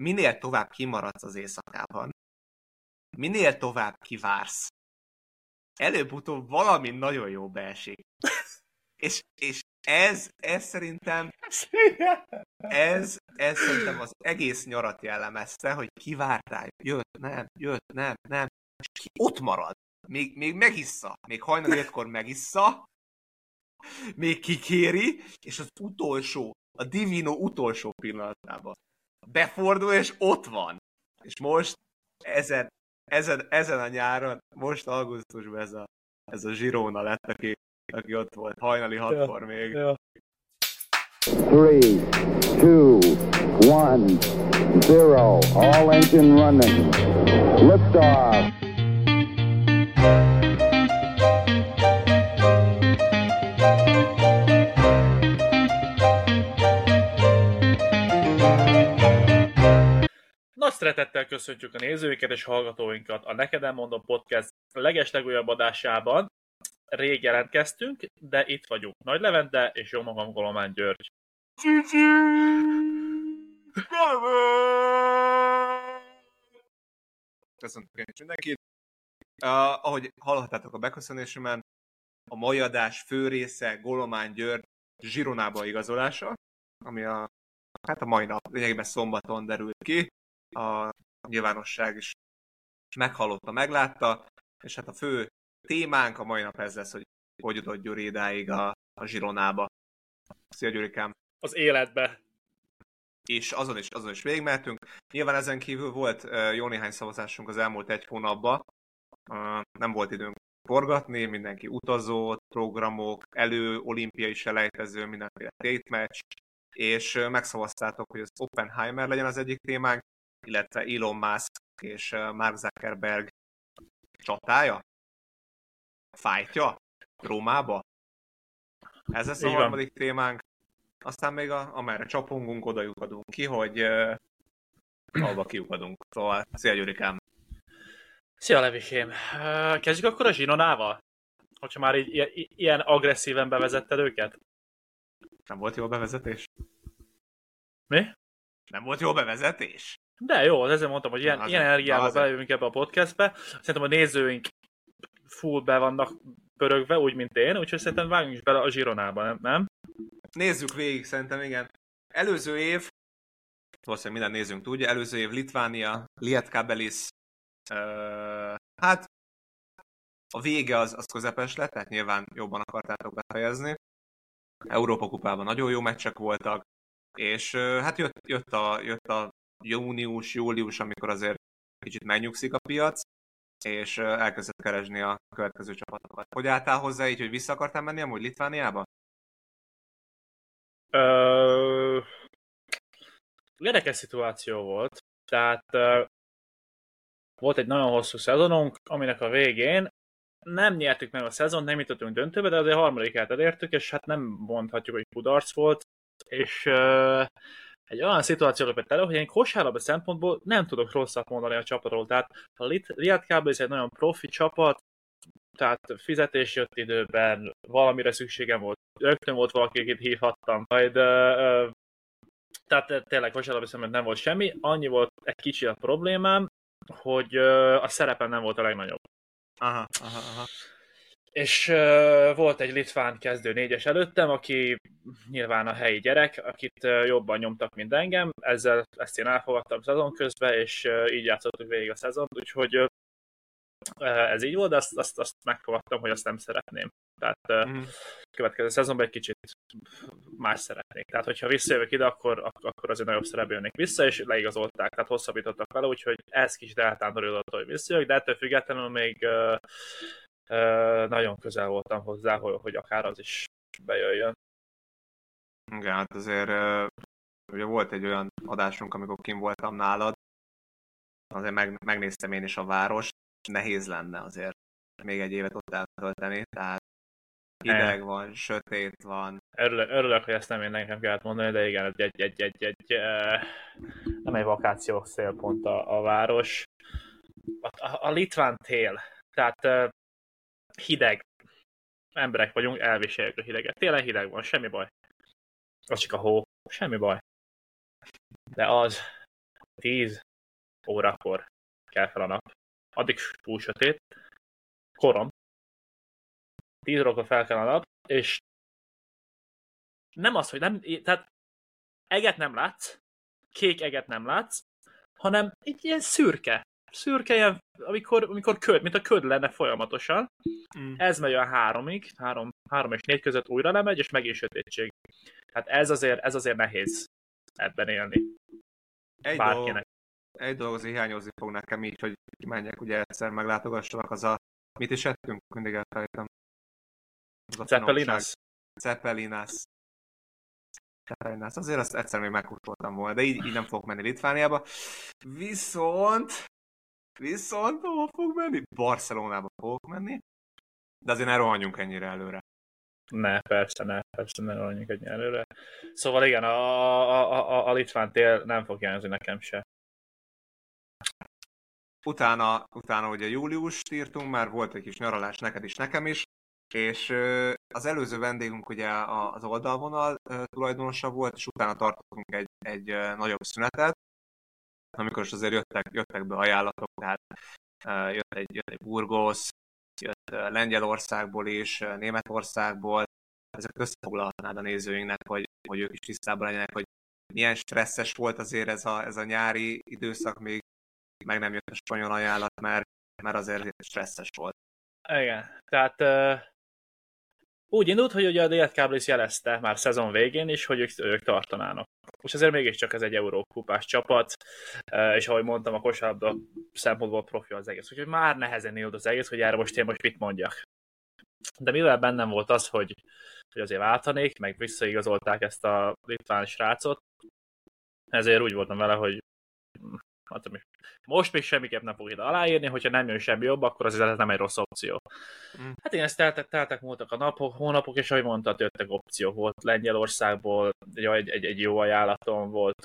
minél tovább kimaradsz az éjszakában, minél tovább kivársz, előbb-utóbb valami nagyon jó beesik. és, és ez, ez szerintem ez, ez szerintem az egész nyarat jellemezte, hogy kivártál, jött, nem, jött, nem, nem, és ki ott marad. Még, még megissza, még hajnal egykor megissza, még kikéri, és az utolsó, a Divino utolsó pillanatában befordul, és ott van. És most ezen, ezen, ezen a nyáron, most augusztusban ez a, ez a Girona lett, aki, aki ott volt hajnali hatkor ja, még. Ja. Three, two, one, zero. All engine running. Liftoff. Nagy szeretettel köszöntjük a nézőinket és hallgatóinkat a Neked Elmondom Podcast legeslegújabb adásában. Rég jelentkeztünk, de itt vagyunk. Nagy Levente és jó magam Golomán György. Köszöntök én is mindenkit. Uh, ahogy hallhattátok a beköszönésemen, a mai adás fő része Golomán György Zsironába igazolása, ami a, hát a mai nap, lényegében szombaton derült ki a nyilvánosság is meghallotta, meglátta, és hát a fő témánk a mai nap ez lesz, hogy hogy jutott Gyuri idáig a, a Zsironába. Szia Gyurikám! Az életbe! És azon is, azon is végigmehetünk. Nyilván ezen kívül volt uh, jó néhány szavazásunk az elmúlt egy hónapban. Uh, nem volt időnk forgatni, mindenki utazott, programok, elő, olimpiai selejtező, mindenféle tétmeccs, és megszavaztátok, hogy az Oppenheimer legyen az egyik témánk, illetve Elon Musk és Mark Zuckerberg csatája? Fájtja? Rómába? Ez lesz a Igen. harmadik témánk. Aztán még a, amerre csapongunk, oda lyukadunk ki, hogy uh, alba kiukadunk. Szóval, szia Gyurikám! Szia Levisém! Kezdjük akkor a zsinonával? Hogyha már így, ilyen agresszíven bevezetted őket? Nem volt jó bevezetés? Mi? Nem volt jó bevezetés? De jó, ezért mondtam, hogy ilyen, ilyen energiával belejövünk ebbe a podcastbe. Szerintem a nézőink full be vannak pörögve, úgy, mint én, úgyhogy szerintem vágjunk is bele a zsironába, nem? Nézzük végig, szerintem igen. Előző év, valószínűleg minden nézőnk tudja, előző év Litvánia, Lietkabelis, uh, hát a vége az, az közepes lett, tehát nyilván jobban akartátok befejezni. Európa kupában nagyon jó meccsek voltak, és uh, hát jött, jött, a, jött a június, július, amikor azért kicsit megnyugszik a piac, és elkezdett keresni a következő csapatokat. Hogy álltál hozzá így, hogy vissza akartál menni amúgy Litvániába? Ö... Érdekes szituáció volt. Tehát uh, volt egy nagyon hosszú szezonunk, aminek a végén nem nyertük meg a szezon, nem jutottunk döntőbe, de azért harmadikát elértük, és hát nem mondhatjuk, hogy kudarc volt, és uh, egy olyan szituáció lépett elő, hogy én kosárlabda szempontból nem tudok rosszat mondani a csapatról. Tehát a Riad Cowboys egy nagyon profi csapat, tehát fizetés jött időben, valamire szükségem volt, rögtön volt valaki, akit hívhattam, majd tehát tényleg kosárlabda szempontból nem volt semmi, annyi volt egy kicsi a problémám, hogy a szerepem nem volt a legnagyobb. Aha, aha, aha. És uh, volt egy litván kezdő négyes előttem, aki nyilván a helyi gyerek, akit uh, jobban nyomtak, mint engem. Ezzel ezt én elfogadtam szezon közben, és uh, így játszottuk végig a szezont, úgyhogy uh, ez így volt, de azt, azt, azt megfogadtam, hogy azt nem szeretném. Tehát mm. következő szezonban egy kicsit más szeretnék. Tehát, hogyha visszajövök ide, akkor, akkor azért nagyobb szerepbe jönnék vissza, és leigazolták, tehát hosszabbítottak vele, úgyhogy ez kicsit eltándorított, hogy visszajövök, de ettől függetlenül még nagyon közel voltam hozzá, hogy, hogy akár az is bejöjjön. Igen, hát azért ugye volt egy olyan adásunk, amikor kim voltam nálad, azért meg, megnéztem én is a város, nehéz lenne azért még egy évet ott eltölteni, tehát hideg van, sötét van. Örülök, örülök, hogy ezt nem én nekem kellett mondani, de igen, egy, egy, egy, egy, egy, nem egy vakációs szélpont a, a város. A, a, a litván tél, tehát hideg. Emberek vagyunk, elviseljük a hideget. Tényleg hideg van, semmi baj. Az csak a hó, semmi baj. De az, 10 órakor kell fel a nap. Addig túl sötét. Korom. 10 órakor fel kell a nap, és nem az, hogy nem, tehát eget nem látsz, kék eget nem látsz, hanem egy ilyen szürke. Szürke, ilyen, amikor, amikor köd, mint a köd lenne folyamatosan. Mm. Ez megy a háromig, három, három és négy között újra lemegy, és megint sötétség. Hát ez azért, ez azért nehéz ebben élni. Egy Bárkinek. Dolog, egy dolog azért hiányozni fog nekem így, hogy menjek ugye egyszer meglátogassanak az a... Mit is ettünk? Mindig elfelejtem. Zeppelinas? Zeppelinas. Zeppelinas. Azért azt egyszer még megkóstoltam volna, de így, így nem fogok menni Litvániába. Viszont... Viszont hova fog menni? Barcelonába fogok menni. De azért ne rohanjunk ennyire előre. Ne, persze, ne, persze, ne rohanjunk ennyire előre. Szóval igen, a, a, a, a litván tél nem fog jelzni nekem se. Utána, utána ugye július írtunk, már volt egy kis nyaralás neked is, nekem is, és az előző vendégünk ugye az oldalvonal tulajdonosa volt, és utána tartottunk egy, egy nagyobb szünetet, amikor is azért jöttek, jöttek be ajánlatok, tehát jött egy, jött egy Burgos, jött Lengyelországból is, Németországból, ezeket összefoglalhatnád a nézőinknek, hogy, hogy ők is tisztában legyenek, hogy milyen stresszes volt azért ez a, ez a nyári időszak, még meg nem jött a spanyol ajánlat, mert, mert azért stresszes volt. Igen, tehát úgy indult, hogy ugye a Diet is jelezte már szezon végén is, hogy ők, ők tartanának. És azért mégiscsak ez egy eurókupás csapat, és ahogy mondtam, a kosárlabda szempontból profi az egész. Úgyhogy már nehezen indult az egész, hogy erre most én most mit mondjak. De mivel bennem volt az, hogy, hogy azért váltanék, meg visszaigazolták ezt a litván srácot, ezért úgy voltam vele, hogy most még semmiképp nem fog ide aláírni, hogyha nem jön semmi jobb, akkor az ez nem egy rossz opció. Mm. Hát én ezt teltek, teltek múltak a napok, hónapok, és ahogy mondtad, jöttek opciók. Volt Lengyelországból egy, egy, egy, jó ajánlatom, volt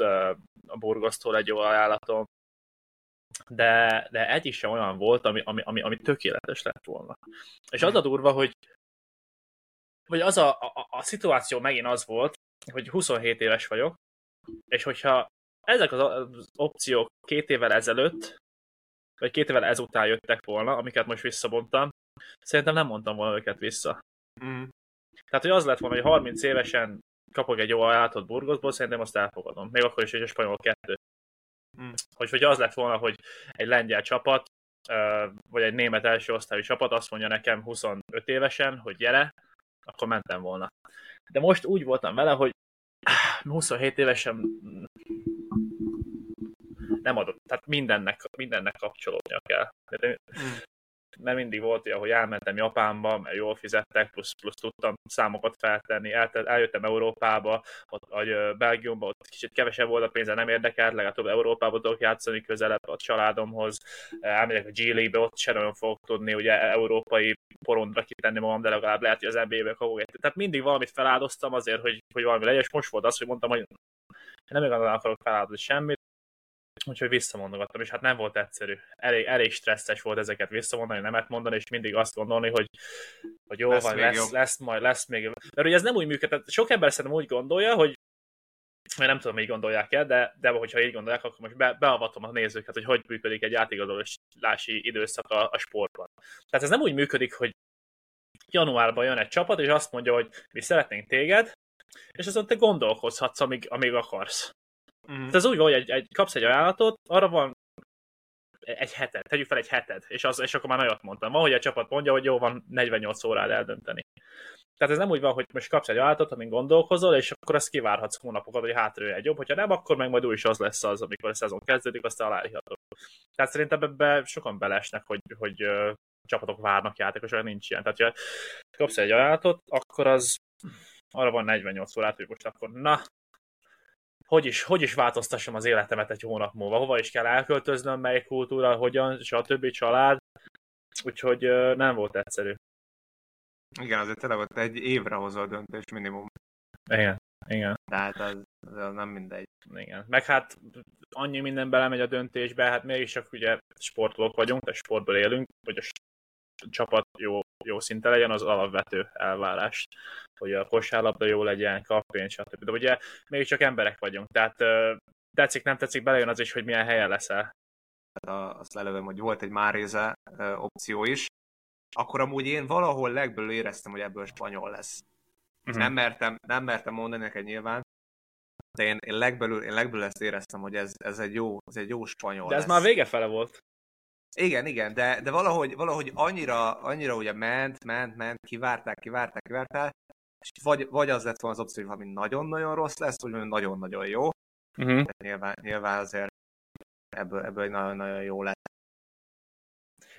a Burgosztól egy jó ajánlatom, de, de egy is sem olyan volt, ami, ami, ami, ami tökéletes lett volna. És az a durva, hogy vagy az a, a, a szituáció megint az volt, hogy 27 éves vagyok, és hogyha ezek az opciók két évvel ezelőtt, vagy két évvel ezután jöttek volna, amiket most visszabontam, szerintem nem mondtam volna őket vissza. Mm. Tehát, hogy az lett volna, hogy 30 évesen kapok egy jó ajánlatot Burgosból, szerintem azt elfogadom. Még akkor is, hogy a spanyol kettő. Mm. Hogy, hogy az lett volna, hogy egy lengyel csapat, vagy egy német első osztályú csapat azt mondja nekem 25 évesen, hogy gyere, akkor mentem volna. De most úgy voltam vele, hogy 27 évesen nem adott, tehát mindennek, mindennek kapcsolódnia kell. Mm. Mert mindig volt olyan, hogy elmentem Japánba, mert jól fizettek, plusz, plusz tudtam számokat feltenni, El, eljöttem Európába, ott, vagy Belgiumba, ott kicsit kevesebb volt a pénze, nem érdekelt, legalább Európába tudok játszani közelebb a családomhoz, elmegyek a G-League-be, ott sem nagyon fogok tudni ugye európai porondra kitenni magam, de legalább lehet, hogy az NBA-be kapok egy. Tehát mindig valamit feláldoztam azért, hogy, hogy valami legyen, és most volt az, hogy mondtam, hogy nem igazán akarok feláldozni semmit, Úgyhogy visszamondogattam, és hát nem volt egyszerű. Elég, elég stresszes volt ezeket visszamondani, nemet mondani, és mindig azt gondolni, hogy, hogy jó lesz van, lesz, jobb. lesz, majd lesz még. Mert ugye ez nem úgy működik, sok ember szerintem úgy gondolja, hogy mert nem tudom, így gondolják el, de, de hogyha így gondolják, akkor most be, beavatom a nézőket, hogy hogy működik egy átigazolási időszak a, a sportban. Tehát ez nem úgy működik, hogy januárban jön egy csapat, és azt mondja, hogy mi szeretnénk téged, és azon te gondolkozhatsz, amíg, amíg akarsz. Mm. Ez úgy van, hogy egy, egy, kapsz egy ajánlatot, arra van egy heted, tegyük fel egy heted, és, az, és akkor már nagyot mondtam. Van, hogy a csapat mondja, hogy jó, van 48 órád eldönteni. Tehát ez nem úgy van, hogy most kapsz egy ajánlatot, amin gondolkozol, és akkor ezt kivárhatsz hónapokat, hogy hátra egy jobb, hogyha nem, akkor meg majd új is az lesz az, amikor a szezon kezdődik, azt aláírhatod. Tehát szerintem ebbe sokan belesnek, hogy, hogy uh, csapatok várnak játékosra, nincs ilyen. Tehát, ha kapsz egy ajánlatot, akkor az arra van 48 órát, hogy most akkor na, hogy is, hogy is változtassam az életemet egy hónap múlva, hova is kell elköltöznöm, melyik kultúra, hogyan, stb. család. Úgyhogy nem volt egyszerű. Igen, azért tele volt egy évre hozol döntés minimum. Igen, igen. Tehát az, az nem mindegy. Igen. Meg hát annyi minden belemegy a döntésbe, hát mégis csak ugye sportolók vagyunk, tehát sportból élünk, hogy a csapat jó, jó szinte legyen, az alapvető elvárás, hogy a kosárlabda jó legyen, kapén, stb. De ugye még csak emberek vagyunk, tehát tetszik, nem tetszik, belejön az is, hogy milyen helyen leszel. Hát azt lelövöm, hogy volt egy Máréze opció is, akkor amúgy én valahol legből éreztem, hogy ebből spanyol lesz. Uh-huh. Nem, mertem, nem mertem mondani neked nyilván, de én, én, legbelül, én legbelül ezt éreztem, hogy ez, ez, egy jó, ez egy jó spanyol De ez lesz. már vége fele volt. Igen, igen, de, de valahogy, valahogy annyira, annyira ugye ment, ment, ment, kivárták, kivárták, kivárták, és vagy, vagy az lett volna az opció, hogy valami nagyon-nagyon rossz lesz, vagy nagyon-nagyon jó. Uh-huh. Nyilván, nyilván azért ebből, ebből nagyon-nagyon jó lett.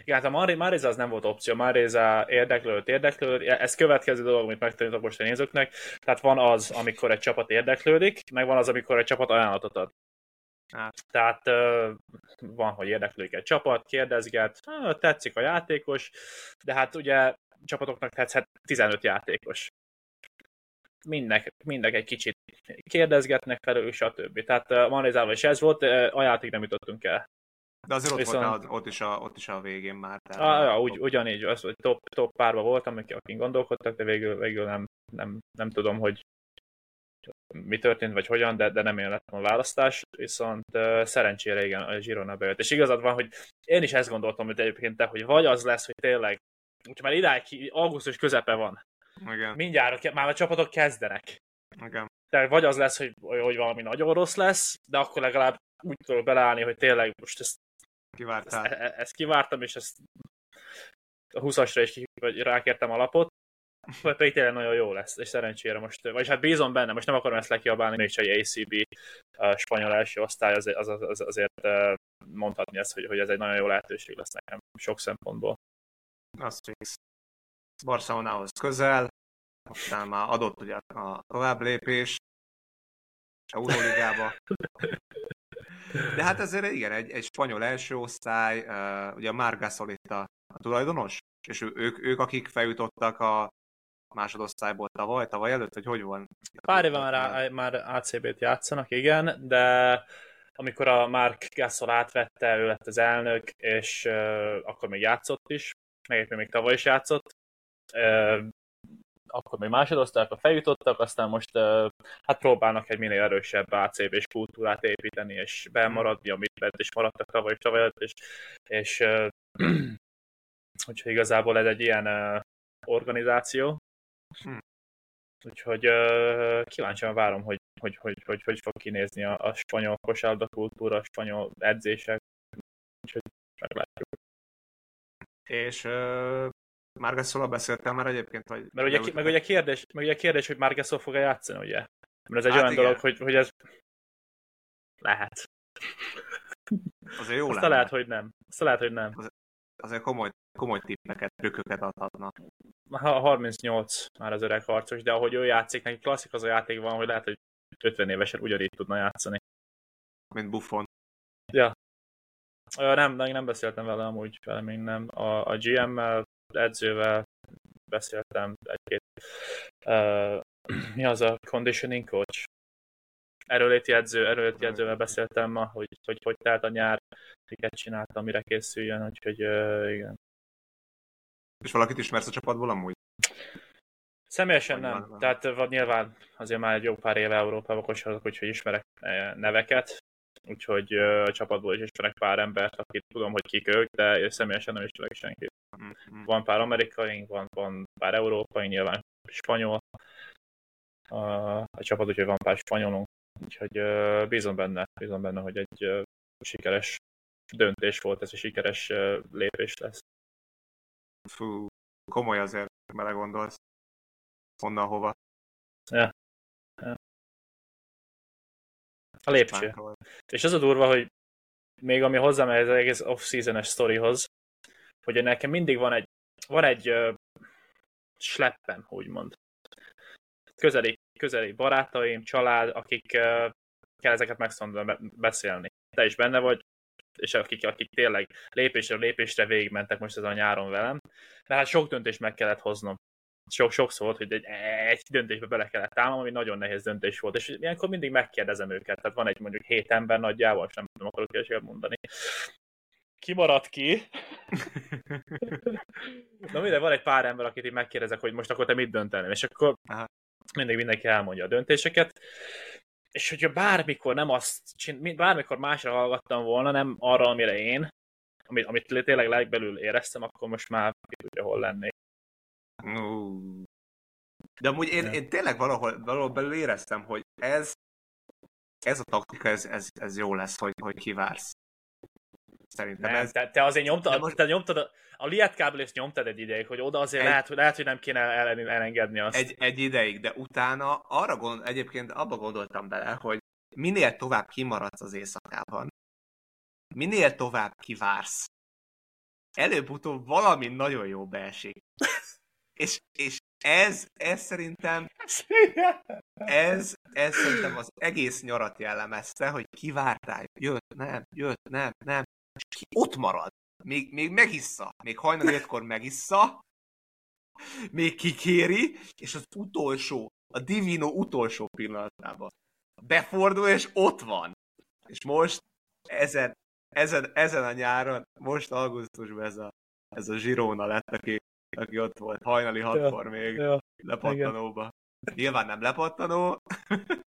Igen, hát a Mar- Mariza az nem volt opció, Mariza érdeklődött, érdeklődött, ez következő dolog, amit megtanítok most a nézőknek, tehát van az, amikor egy csapat érdeklődik, meg van az, amikor egy csapat ajánlatot ad. Hát. Tehát van, hogy érdeklődik egy csapat, kérdezget, tetszik a játékos, de hát ugye csapatoknak tetszhet 15 játékos. Mindnek, mindnek egy kicsit kérdezgetnek felül, stb. Tehát Marizával is ez volt, a játék nem jutottunk el. De azért ott, Viszont... volt, ott, is a, ott is a végén már. Tehát ah, ja, úgy, ugyanígy, az, hogy top, top párba voltam, akin gondolkodtak, de végül, végül nem, nem, nem tudom, hogy mi történt, vagy hogyan, de, de nem én lettem a választás, viszont uh, szerencsére igen, a Girona bejött. És igazad van, hogy én is ezt gondoltam, hogy egyébként te, hogy vagy az lesz, hogy tényleg, úgyhogy már idáig augusztus közepe van. Igen. Mindjárt már a csapatok kezdenek. Igen. Tehát vagy az lesz, hogy, hogy valami nagyon rossz lesz, de akkor legalább úgy tudok beleállni, hogy tényleg most ezt Kivártál. Ezt, e- ezt kivártam, és ezt a 20-asra is vagy rákértem a lapot, pedig tényleg nagyon jó lesz, és szerencsére most, vagy hát bízom benne, most nem akarom ezt lekiabálni, csak egy ACB a spanyol első osztály, az, az, az, azért mondhatni ezt, hogy, hogy ez egy nagyon jó lehetőség lesz nekem sok szempontból. Az fix. Barcelonához közel, aztán már adott ugye a tovább lépés, Euróligába. De hát ezért igen, egy, egy spanyol első osztály, ugye a Marc Gasol itt a, a tulajdonos, és ő, ők, ők, akik feljutottak a másodosztályból tavaly, tavaly előtt, hogy hogy van? Pár éve már, már ACB-t játszanak, igen, de amikor a Mark Gasol átvette, ő lett az elnök, és uh, akkor még játszott is, meg még tavaly is játszott, uh, akkor még másodosztályokra feljutottak, aztán most uh, hát próbálnak egy minél erősebb ACB-s kultúrát építeni, és bemaradni, amit bent is maradtak tavaly és tavaly és, és uh, úgyhogy igazából ez egy ilyen uh, organizáció. Hmm. Úgyhogy uh, kíváncsian várom, hogy hogy, hogy, hogy, hogy fog kinézni a, a spanyol kosárlabda kultúra, a spanyol edzések. Úgyhogy meglátjuk. És uh, Margasol beszéltem már egyébként, vagy... Mert ugye, meg ugye kérdés, meg ugye kérdés, hogy Margasol fog-e játszani, ugye? Mert ez egy hát olyan igen. dolog, hogy, hogy ez lehet. Azért jó Azt lehet, hogy nem. Azt lehet, hogy nem. Az, azért komoly, komoly tippeket, trükköket adhatna. Ha 38 már az öreg harcos, de ahogy ő játszik, neki klasszik az a játék van, hogy lehet, hogy 50 évesen ugyanígy tudna játszani. Mint Buffon. Ja. Nem, nem beszéltem vele amúgy, vele még nem. A, a GM-mel edzővel beszéltem egy-két, uh, mi az a conditioning coach? Erőléti edző, erőléti edzővel beszéltem ma, hogy hogy, hogy telt a nyár, miket csináltam, mire készüljön, úgyhogy uh, igen. És valakit ismersz a csapatból amúgy? Személyesen nem. Van, Tehát van, nyilván azért már egy jó pár éve Európában kosarlak, úgyhogy ismerek neveket, úgyhogy a csapatból is ismerek pár embert, akit tudom, hogy kik ők, de személyesen nem ismerek senkit. Mm-hmm. Van pár amerikai, van, van pár európai, nyilván spanyol a, a csapat, úgyhogy van pár spanyolunk. Úgyhogy bízom benne, bízom benne, hogy egy sikeres döntés volt, ez egy sikeres lépés lesz. Fú, komoly azért, gondolsz. Honnan hova. Ja. ja. A lépcső. És az a durva, hogy még ami hozzámegy az egész off-season-es sztorihoz, hogy nekem mindig van egy, van egy uh, sleppem, úgymond. Közeli, közeli barátaim, család, akik kell ezeket megszondani, beszélni. Te is benne vagy, és akik, akik tényleg lépésre lépésre végigmentek most ez a nyáron velem, de hát sok döntést meg kellett hoznom. Sok, sokszor volt, hogy egy, egy döntésbe bele kellett állnom, ami nagyon nehéz döntés volt, és ilyenkor mindig megkérdezem őket, tehát van egy mondjuk hét ember nagyjából, és nem tudom, akarok ilyeséget mondani, kimaradt ki. Na minden, van egy pár ember, akit így megkérdezek, hogy most akkor te mit döntenél, és akkor Aha. Mindig mindenki elmondja a döntéseket. és hogyha bármikor nem azt, csin- bármikor másra hallgattam volna, nem arra, amire én, amit, amit tényleg legbelül éreztem, akkor most már tudja, hol lennék. De amúgy én, én tényleg valahol, valahol belül éreztem, hogy ez, ez a taktika, ez, ez, ez jó lesz, hogy, hogy kivársz. Szerintem nem, ez... te, te azért nyomtad, most... te nyomtad a, a liát kábelést nyomtad egy ideig, hogy oda azért egy... lehet, hogy, lehet, hogy nem kéne el, elengedni azt. Egy, egy ideig, de utána arra gond, egyébként abba gondoltam bele, hogy minél tovább kimaradsz az éjszakában, minél tovább kivársz, előbb-utóbb valami nagyon jó beesik. és, és ez, ez szerintem ez, ez szerintem az egész nyarat jellemezte, hogy kivártál, jött, nem, jött, nem, nem, és ki ott marad. Még, még megissza, még hajnal ötkor megissza, még kikéri, és az utolsó, a Divino utolsó pillanatában befordul, és ott van. És most ezen, ezen, ezen a nyáron, most augusztusban ez a, ez a Girona lett, aki, aki ott volt hajnali hatkor ja, még ja, lepattanóba. Igen. Nyilván nem lepattanó,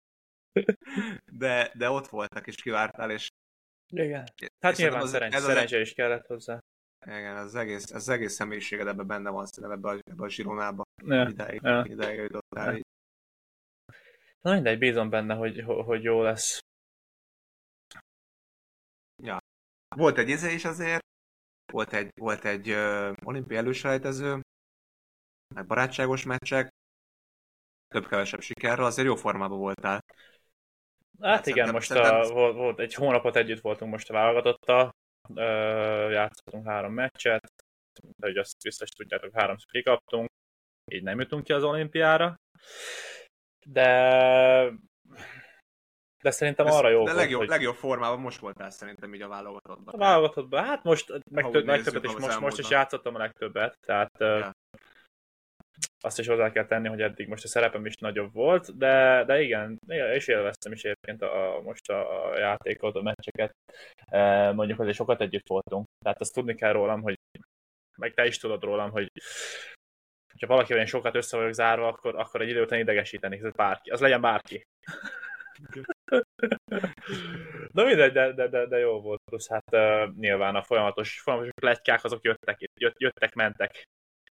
de, de ott voltak, és kivártál, és igen. Hát és nyilván szerencs, ez szerencse az, is kellett hozzá. Igen, az egész, az egész személyiséged ebben benne van szerintem ebbe a, ebbe a zsironába. Ja, ideig, ja. ideig jutottál. Ja. Na mindegy, bízom benne, hogy, hogy jó lesz. Ja. Volt egy izé is azért, volt egy, volt egy uh, olimpiai előselejtező, meg barátságos meccsek, több-kevesebb sikerrel, azért jó formában voltál. Hát, igen, most a, volt, volt, egy hónapot együtt voltunk most a válogatottal, játszottunk három meccset, de hogy azt biztos tudjátok, háromszor kikaptunk, így nem jutunk ki az olimpiára, de de szerintem Ez, arra jó De legjobb, hogy... legjobb formában most voltál szerintem így a válogatottban. A válogatottban, hát most meg több, legtöbbet is, most, most is játszottam a legtöbbet, tehát ja azt is hozzá kell tenni, hogy eddig most a szerepem is nagyobb volt, de, de igen, és élveztem is egyébként a, most a, a játékot, a meccseket. E, mondjuk azért sokat együtt voltunk. Tehát azt tudni kell rólam, hogy meg te is tudod rólam, hogy ha valaki én sokat össze vagyok zárva, akkor, akkor egy idő után idegesíteni, ez bárki, az legyen bárki. Na mindegy, de, de, de, de jó volt. Plusz hát uh, nyilván a folyamatos, folyamatos letykák azok jöttek, jött, jöttek, mentek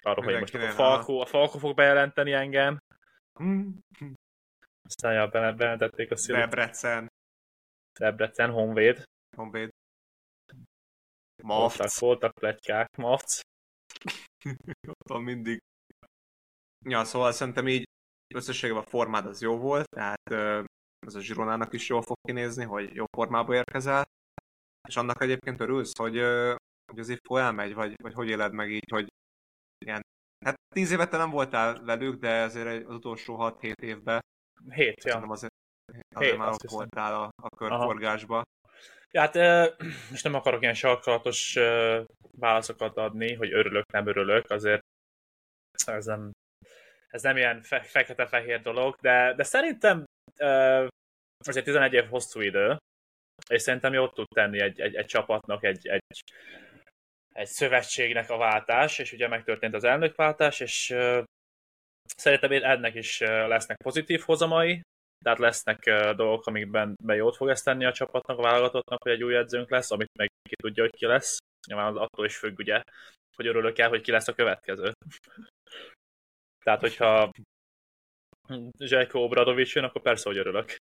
arról, hogy most a Falko, a Falko fog bejelenteni engem. Hmm. Aztán ja, bejelentették a szívet. Debrecen. Debrecen, Honvéd. Honvéd. Voltak, voltak pletykák, Mavc. Ott van mindig. Ja, szóval szerintem így összességében a formád az jó volt, tehát ez a Zsironának is jól fog kinézni, hogy jó formába érkezel. És annak egyébként örülsz, hogy, hogy az IFO elmegy, vagy, vagy hogy éled meg így, hogy ilyen, hát tíz évet nem voltál velük, de azért az utolsó 6-7 évben. 7, ja. Azért, azért Hét, már ott voltál a, a körforgásba. Ja, hát most nem akarok ilyen sarkalatos válaszokat adni, hogy örülök, nem örülök, azért ez nem, ez nem ilyen fe, fekete-fehér dolog, de, de szerintem azért 11 év hosszú idő, és szerintem jót tud tenni egy, egy, egy csapatnak, egy, egy egy szövetségnek a váltás, és ugye megtörtént az elnökváltás, és szerintem ennek is lesznek pozitív hozamai, tehát lesznek dolgok, amikben be jót fog ezt tenni a csapatnak, a válogatottnak, hogy egy új edzőnk lesz, amit meg ki tudja, hogy ki lesz. Nyilván attól is függ, ugye, hogy örülök el, hogy ki lesz a következő. tehát, hogyha Zsajko Obradovics jön, akkor persze, hogy örülök.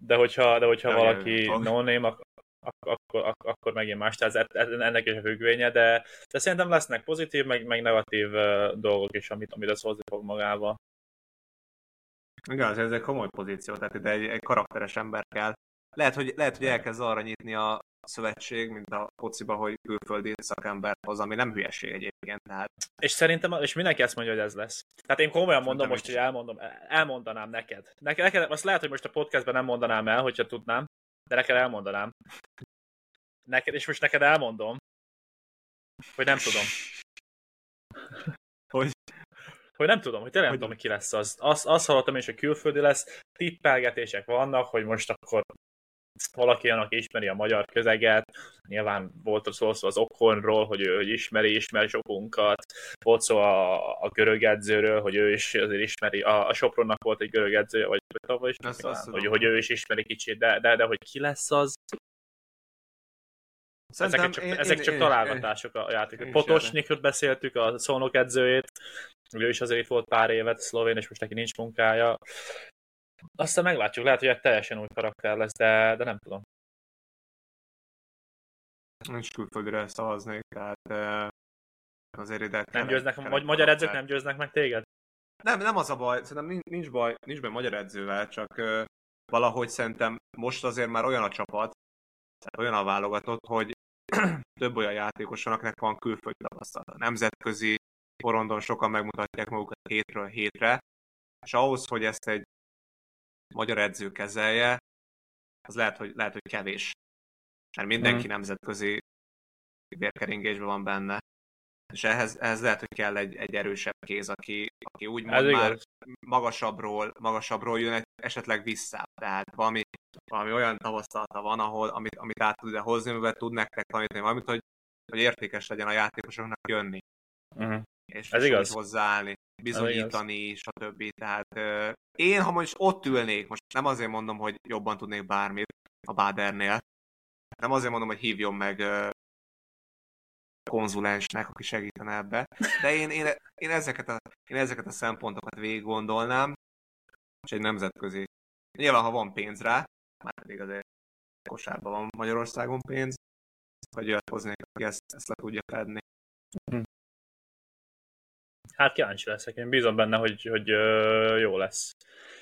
De hogyha, de hogyha valaki no name, akkor, akkor, megint más, tehát ennek is a függvénye, de, de szerintem lesznek pozitív, meg, meg negatív dolgok is, amit, amit ez hozni fog magával. Igen, ez egy komoly pozíció, tehát ide egy, egy karakteres ember kell. Lehet, hogy, lehet, hogy elkezd arra nyitni a szövetség, mint a fociba, hogy külföldi szakember hoz, ami nem hülyeség egyébként. Tehát... És szerintem, és mindenki azt mondja, hogy ez lesz. Tehát én komolyan mondom szerintem most, hogy elmondom, elmondanám neked. neked. Neked, azt lehet, hogy most a podcastben nem mondanám el, hogyha tudnám, de neked elmondanám. Neked, és most neked elmondom, hogy nem tudom. Hogy? Hogy nem tudom, hogy tényleg nem tudom, hogy ki lesz az. Azt, azt hallottam is, hogy külföldi lesz, tippelgetések vannak, hogy most akkor valaki olyan, aki ismeri a magyar közeget, nyilván volt szó, szó az Okonról, hogy ő hogy ismeri, ismeri sokunkat, volt szó a, a görög edzőről, hogy ő is azért ismeri, a, a Sopronnak volt egy görög edzője, vagy tavaly is, nyilván, azt hogy, hogy ő is ismeri kicsit, de, de, de hogy ki lesz az, ezek csak, ezek csak találgatások a játékok. én is Potosnikot beszéltük, a Szolnok edzőjét, ő is azért itt volt pár évet szlovén, és most neki nincs munkája. Aztán meglátjuk, lehet, hogy egy teljesen új karakter lesz, de, de nem tudom. Nincs külföldre szavaznék, tehát eh, azért ide Nem győznek, egy magyar edzők nem győznek meg téged? Nem, nem az a baj, szerintem nincs, baj, nincs baj magyar edzővel, csak ö, valahogy szerintem most azért már olyan a csapat, olyan a válogatott, hogy több olyan játékos van, akinek van külföldi tapasztalata. Nemzetközi porondon sokan megmutatják magukat hétről hétre, és ahhoz, hogy ezt egy magyar edző kezelje, az lehet, hogy, lehet, hogy kevés. Mert mindenki Mhm. nemzetközi vérkeringésben van benne. És ehhez, ehhez lehet, hogy kell egy, egy erősebb kéz, aki, aki úgymond már igaz. magasabbról, magasabbról jön esetleg vissza. Tehát valami, valami olyan tapasztalata van, ahol, amit, amit át tud hozni, amivel tud nektek tanítani valamit, hogy, hogy értékes legyen a játékosoknak jönni. Uh-huh. És, Ez igaz. hozzáállni, bizonyítani, stb. Tehát ö, én, ha most ott ülnék, most nem azért mondom, hogy jobban tudnék bármit a Badernél, nem azért mondom, hogy hívjon meg ö, konzulensnek, aki segítene ebbe, de én, én, én, ezeket, a, én ezeket a szempontokat végig gondolnám, és egy nemzetközi. Nyilván, ha van pénz rá, már pedig azért kosárban van Magyarországon pénz, hogy olyat hoznék, aki ezt, ezt le tudja fedni. Hát kíváncsi leszek, én bízom benne, hogy, hogy ö, jó lesz.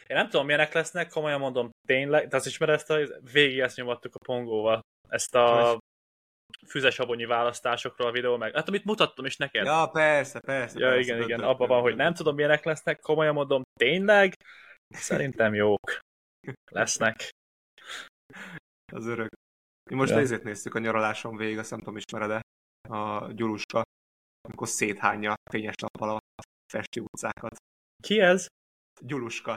Én nem tudom, milyenek lesznek, komolyan mondom, tényleg, te azt ismered ezt a, végig ezt nyomattuk a pongóval, ezt a füzesabonyi választásokról a videó meg. Hát amit mutattam is neked. Ja, persze, persze. Ja, persze, igen, igen, abban van, hogy nem tudom, milyenek lesznek, komolyan mondom, tényleg? Szerintem jók lesznek. Az örök. Mi most Ja. néztük a nyaraláson végig, azt nem tudom, ismered-e a gyuluska, amikor széthányja a fényes nappal a festi utcákat. Ki ez? Gyuluska.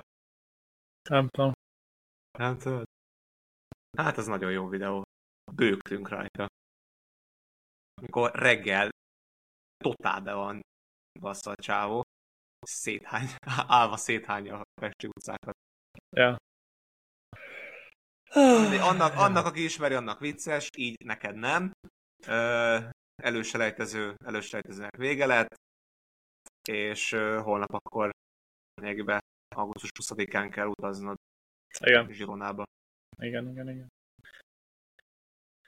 Nem tudom. Nem tudod? Hát az nagyon jó videó. Bőgtünk rajta. Amikor reggel totál be van bassza a csávó, széthány, állva széthányja a Pesti utcákat. Ja. De Annak, annak, aki ismeri, annak vicces, így neked nem. Ö, Előselejtező, előselejtezőnek vége lett, és holnap akkor lényegében augusztus 20-án kell utaznod Igen, Zsironába. igen, igen, igen.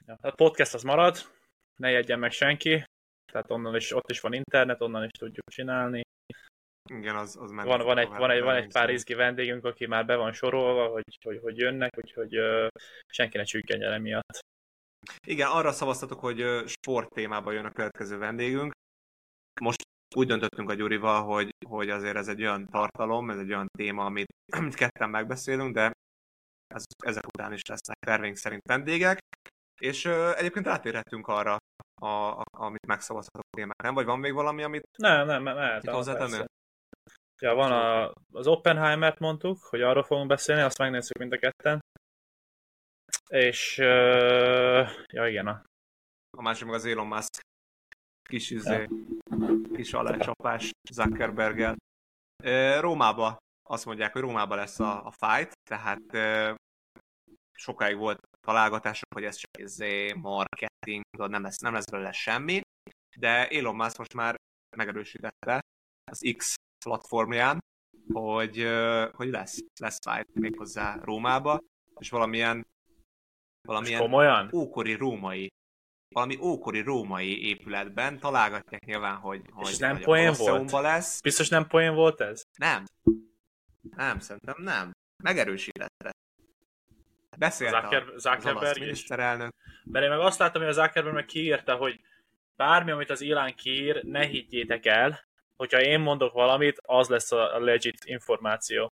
Ja. A podcast az marad, ne jegyen meg senki, tehát onnan is, ott is van internet, onnan is tudjuk csinálni. Igen, az, az menni Van, van, egy, van, egy, van egy pár izgi vendégünk, aki már be van sorolva, hogy, hogy, hogy jönnek, úgyhogy uh, senki ne csüggenjen emiatt. Igen, arra szavaztatok, hogy sport témában jön a következő vendégünk. Most úgy döntöttünk a Gyurival, hogy, hogy azért ez egy olyan tartalom, ez egy olyan téma, amit, amit ketten megbeszélünk, de ez, ezek után is lesznek tervénk szerint vendégek. És ö, egyébként rátérhetünk arra, a, a, amit megszavaztatok témák. Nem? Vagy van még valami, amit Nem, nem, nem, nem. Itt? Ja, van a, az Oppenheimert mondtuk, hogy arról fogunk beszélni, azt megnézzük mind a ketten. És, uh, ja igen, a, a másik meg az Elon Musk kis, izé, kis alácsapás Zuckerberggel. Rómába azt mondják, hogy Rómába lesz a, a fight, tehát sokáig volt találgatások, hogy ez csak izé, marketing, nem lesz, nem lesz belőle semmi, de Elon Musk most már megerősítette az X platformján, hogy, hogy lesz, lesz fight méghozzá Rómába, és valamilyen valamilyen komolyan? ókori római valami ókori római épületben találgatják nyilván, hogy, És hogy, ez nem hogy poén Colosseumban lesz. Biztos nem poén volt ez? Nem. Nem, szerintem nem. Megerősítette. Beszélt Zucker, a, Zuckerberg is. miniszterelnök. Mert én meg azt láttam, hogy a Zuckerberg meg kiírta, hogy bármi, amit az Ilán kiír, ne higgyétek el, hogyha én mondok valamit, az lesz a legit információ.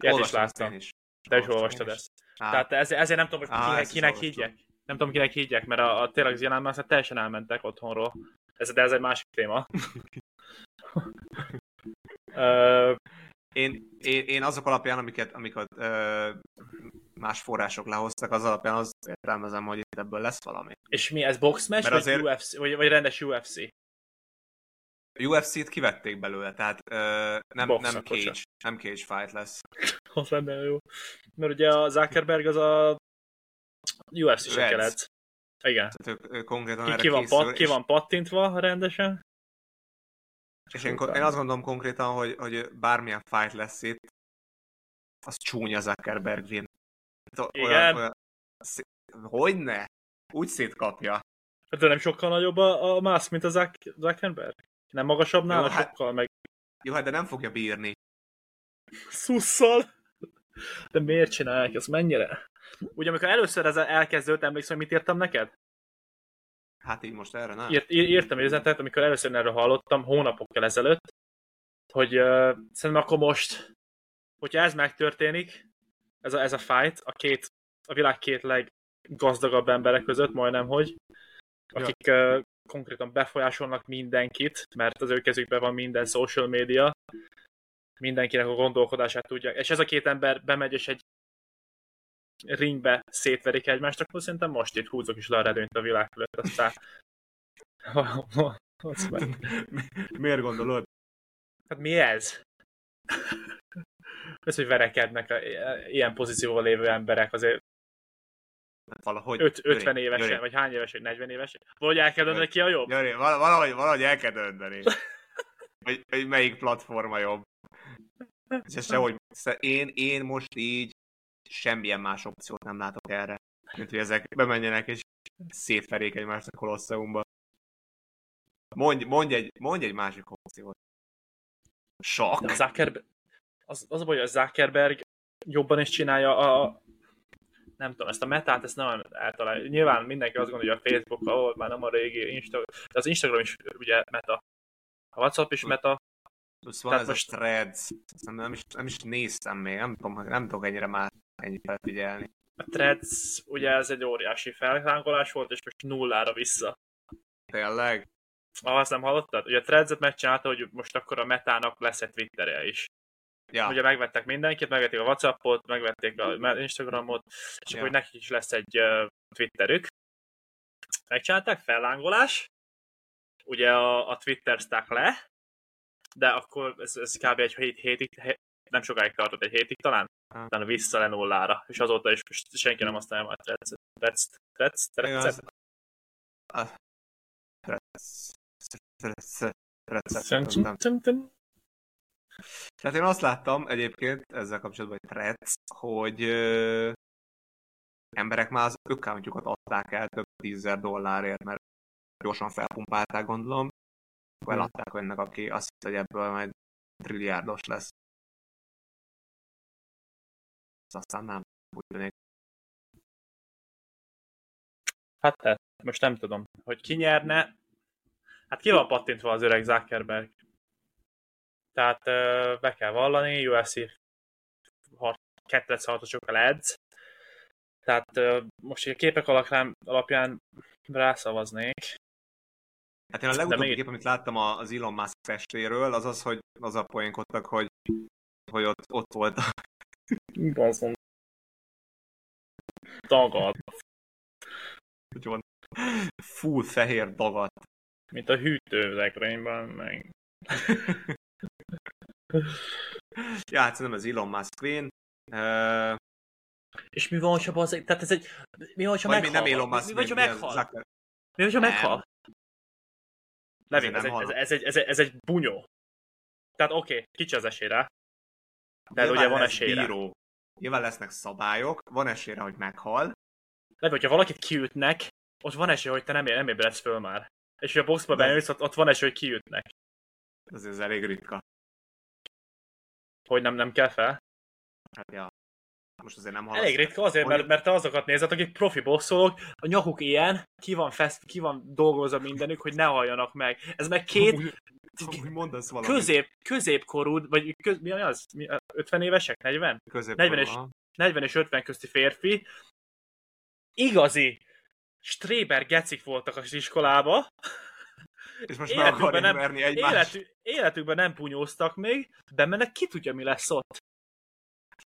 Ilyet is láttam. is. Te is olvastad ezt. Á, Tehát ez, ezért nem tudom, hogy Á, kinek, kinek higgyek. Nem tudom, kinek higgyek, mert a, a tényleg az Ilán már teljesen elmentek otthonról. Ez, de ez egy másik téma. Én, én, én azok alapján, amiket, amiket ö, más források lehoztak, az alapján az értelmezem, hogy itt ebből lesz valami. És mi ez box match, vagy, azért... UFC, vagy, vagy rendes UFC? UFC-t kivették belőle, tehát ö, nem, Box, nem, cage, nem cage fight lesz. Az lenne jó. Mert ugye a Zuckerberg az a UFC-se kelet. Igen. Tehát ő, ő konkrétan ki, erre ki, van, készül, pat, ki van pattintva rendesen? És én, én azt gondolom konkrétan, hogy, hogy bármilyen fight lesz itt, az csúnya Zuckerberg win. Igen. Olyan, olyan, hogyne? Úgy szétkapja. Hát de nem sokkal nagyobb a, a mász, mint a Zuckerberg? Nem magasabb nála hát, sokkal, meg... Jó, hát de nem fogja bírni. Szusszal! De miért csinálják ezt? Mennyire? Ugye amikor először ez elkezdődött, emlékszem, hogy mit írtam neked? Hát így most erre nem. Írt, írtam egy üzenetet, amikor először erről hallottam, hónapokkal ezelőtt, hogy uh, szerintem akkor most, hogyha ez megtörténik, ez a, ez a fight, a két, a világ két leggazdagabb emberek között, majdnem, hogy, akik ja. uh, konkrétan befolyásolnak mindenkit, mert az ő kezükben van minden social media, mindenkinek a gondolkodását tudja. És ez a két ember bemegy, és egy ringbe szétverik egymást, akkor szerintem most itt húzok is le a redőnyt a világ fölött, aztán... Miért gondolod? Hát mi ez? ez, hogy verekednek a, ilyen pozícióval lévő emberek azért valahogy... Öt, 50 Gyuri, évesen, Gyuri. vagy hány évesen, 40 évesen? Vagy el kell dönteni ki a jobb? Gyuri, valahogy, valahogy el kell dönteni. hogy, hogy melyik platforma jobb. És sehogy, én, én most így semmilyen más opciót nem látok erre, mint hogy ezek bemenjenek és szétferék egymást a kolosszeumba. Mondj, mondj, egy, mondj egy másik opciót. Sok. Zuckerberg, az, az a baj, hogy a Zuckerberg jobban is csinálja a, nem tudom, ezt a metát, ezt nem általában. Nyilván mindenki azt gondolja, hogy a Facebook, ahol már nem a régi Instagram, de az Instagram is ugye meta. A WhatsApp is meta. Plusz van Tehát ez most... a threads, nem is, nem is néztem még, nem tudom, nem tudok ennyire már ennyi felfigyelni. A Threads, ugye ez egy óriási felhángolás volt, és most nullára vissza. Tényleg? Ah, azt nem hallottad? Ugye a Threads-et megcsinálta, hogy most akkor a metának lesz egy Twitterje is. Ja. Ugye megvettek mindenkit, megvették a Whatsappot, megvették a Instagramot, és ja. akkor nekik is lesz egy uh, Twitterük. Megcsinálták fellángolás, ugye a, a Twitter stack le, de akkor ez, ez kb. egy hét, hétig, nem sokáig tartott, egy hétig talán, utána vissza le nullára, és azóta is senki nem használja már. Threads? Threads? Tehát én azt láttam egyébként ezzel kapcsolatban, hogy Threads, hogy ö, emberek már az accountjukat adták el több tízezer dollárért, mert gyorsan felpumpálták, gondolom. Akkor eladták önnek, aki azt hisz, hogy ebből majd trilliárdos lesz aztán nem úgy tűnik. Hát, hát most nem tudom, hogy ki nyerne. Hát ki van pattintva az öreg Zuckerberg? Tehát be kell vallani, UFC 206-osokkal edz. Tehát most a képek alapján, alapján rászavaznék. Hát én a legutóbbi még... kép, amit láttam az Elon Musk testéről, az az, hogy az a poénkodtak, hogy, hogy ott, ott volt a Bazom. Dagad. Úgy van. Full fehér dagat. Mint a hűtőzekrényben, meg... ja, hát szerintem az Elon Musk Queen. Uh... És mi van, ha az... Tehát ez egy... Mi van, ha meghal? nem Elon Musk, mi, mi, van, ha meghal? Mi van, ha meghal? Levin, ez, ez, ez, egy, ez, egy, ez egy bunyó. Tehát oké, okay, kicsi az esélyre. De Nyilván ugye van esélyre. Bíró. Nyilván lesznek szabályok, van esélyre, hogy meghal. De hogyha valakit kiütnek, ott van esély, hogy te nem, nem ébredsz föl már. És hogy a boxba bejössz, ott, ott van esély, hogy kiütnek. Ez, ez elég ritka. Hogy nem, nem kell fel? Hát ja. Most azért nem hallasz. Elég ritka azért, mert, mert te azokat nézed, akik profi boxolók, a nyakuk ilyen, ki van, fest, ki van dolgozva mindenük, hogy ne halljanak meg. Ez meg két Amúgy mondasz valamit. Közép, középkorú, vagy köz, mi az? 50 évesek? 40? 40 és, 40 és 50 közti férfi. Igazi Stréber gecik voltak az iskolába, és most meg akarják nem, verni egymást. életü, életükben nem punyóztak még, bemennek, ki tudja, mi lesz ott.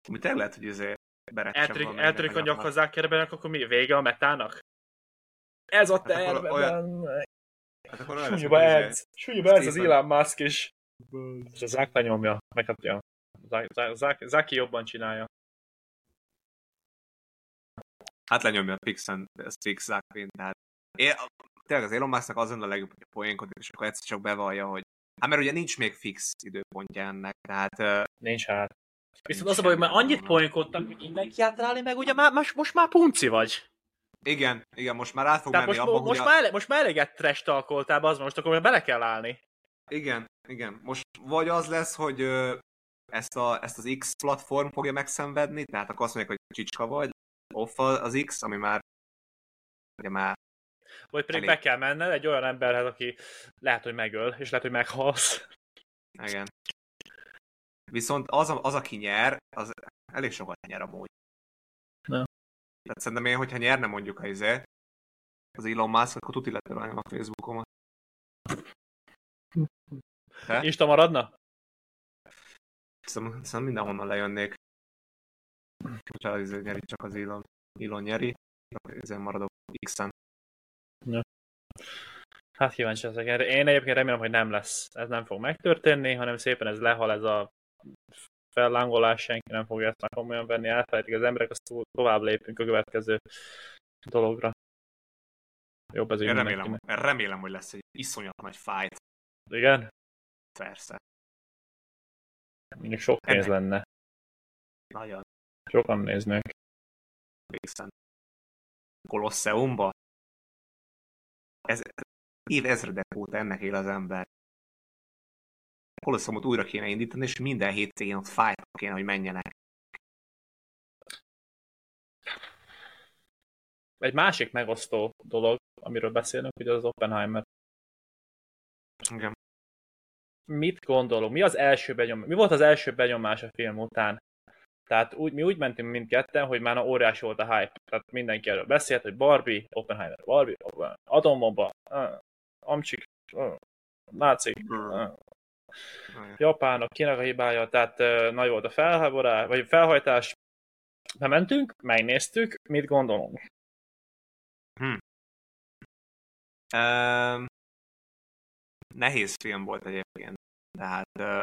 Mi tényleg lehet, hogy ezért Eltörik, a nyak ákerbenek, akkor mi? Vége a metának? Ez a Hát akkor olyan- olyan... Hát akkor olyan lesz, Súlyba izé- ez, súlyba ez az Elon Musk is. És a Zák lenyomja, meg hát, ja. Zák- Zák- Zák- Záki jobban csinálja. Hát lenyomja a Pixen, ez Pix Zuckerberg, tehát én, tényleg az Elon Musknak az lenne a legjobb, hogy poénkodik, és akkor egyszer csak bevallja, hogy hát mert ugye nincs még fix időpontja ennek, tehát Nincs hát. Viszont az a baj, hogy már annyit poénkodtak, hogy mindenki átrálni, meg ugye már, most, most már punci vagy. igen, igen, most már át fog Tehát menni most, abba, most, hogy a... már, ele- most már eleget trash talkoltál, az most akkor már bele kell állni. Igen, igen, most vagy az lesz, hogy ö, ezt, a, ezt az X platform fogja megszenvedni, tehát akkor azt mondják, hogy csicska vagy, off az X, ami már ugye már Vagy pedig Elég. be kell menned egy olyan emberhez, aki lehet, hogy megöl, és lehet, hogy meghalsz. Igen. Viszont az, az aki nyer, az elég sokat nyer amúgy. Na. Tehát szerintem én, hogyha nyerne mondjuk a izé, az Elon Musk, akkor tuti letörölném a Facebookomat. Te? Insta maradna? Szerintem, szerintem mindenhonnan lejönnék. Hogyha az izé nyeri, csak az Elon, Elon nyeri, akkor izé maradok X-en. Hát kíváncsi leszek erre. Én egyébként remélem, hogy nem lesz. Ez nem fog megtörténni, hanem szépen ez lehal, ez a fellángolás, senki nem fogja ezt már komolyan venni, elfelejtik az emberek, azt to- tovább lépünk a következő dologra. Jobb ez Én remélem, mindenkinek. remélem, hogy lesz egy iszonyat nagy fight. Igen? Persze. Mondjuk sok pénz lenne. Nagyon. Sokan néznek. X-en. Kolosseumba. Ez évezredek óta ennek él az ember. Kolosseumot újra kéne indítani, és minden hétvégén ott fight kéne, hogy menjenek. Egy másik megosztó dolog, amiről beszélünk, ugye az Oppenheimer. Igen. Mit gondolunk? Mi az első benyomás? Mi volt az első benyomás a film után? Tehát úgy, mi úgy mentünk mindketten, hogy már óriás volt a hype. Tehát mindenki erről beszélt, hogy Barbie, Oppenheimer, Barbie, atombomba, amcsik, nácik, uh, japánok, kinek a hibája, tehát nagy volt a felháborás, vagy felhajtás. Bementünk, megnéztük, mit gondolunk. Um, nehéz film volt egyébként. Tehát uh,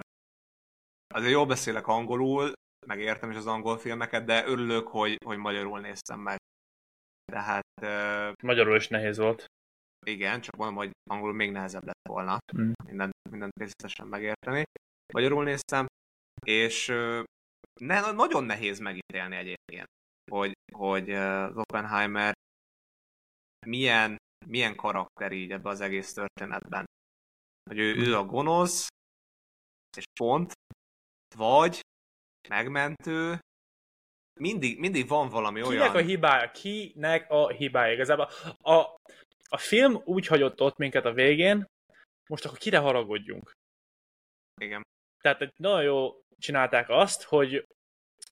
azért jól beszélek angolul, meg értem is az angol filmeket, de örülök, hogy, hogy magyarul néztem meg. Tehát uh, Magyarul is nehéz volt. igen, csak mondom, hogy angolul még nehezebb lett volna Mm. mindent, mindent részletesen megérteni. Magyarul néztem, és ne, nagyon nehéz megítélni egyébként, hogy, hogy az Oppenheimer milyen, milyen karakter így ebbe az egész történetben. Hogy ő, ő a gonosz, és pont, vagy megmentő, mindig, mindig van valami Kinek olyan... a hibája? Kinek a hibája? Igazából a, a film úgy hagyott ott minket a végén, most akkor kire haragudjunk? Igen. Tehát egy nagyon jó csinálták azt, hogy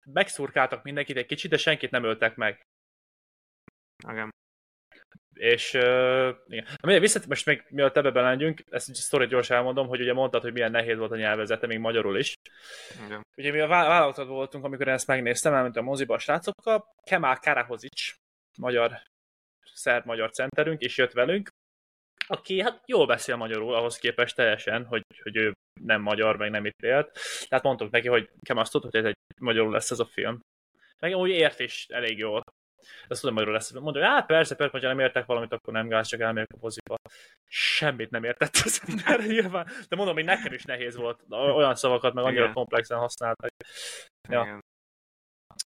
megszurkáltak mindenkit egy kicsit, de senkit nem öltek meg. Igen. És uh, igen. Na, visszat, most még mielőtt ebbe belendjünk, ezt egy sztorit gyorsan elmondom, hogy ugye mondtad, hogy milyen nehéz volt a nyelvezete, még magyarul is. Igen. Ugye mi a vá- vállalatot voltunk, amikor én ezt megnéztem, elment a moziba a srácokkal, Kemal Karahozic, magyar, szerb magyar centerünk, és jött velünk, aki hát jól beszél magyarul, ahhoz képest teljesen, hogy, hogy ő nem magyar, meg nem itt élt. Tehát mondtuk neki, hogy Kemal, azt tudod, hogy ez egy magyarul lesz ez a film. Meg úgy ért is elég jól. Ezt tudom, magyarul lesz. Mondja, hogy hát persze, persze, hogyha nem értek valamit, akkor nem gáz, csak elmegyek a moziba. Semmit nem értett az ember nyilván. De mondom, hogy nekem is nehéz volt. Olyan szavakat meg annyira Igen. komplexen használtak. Ja. Igen.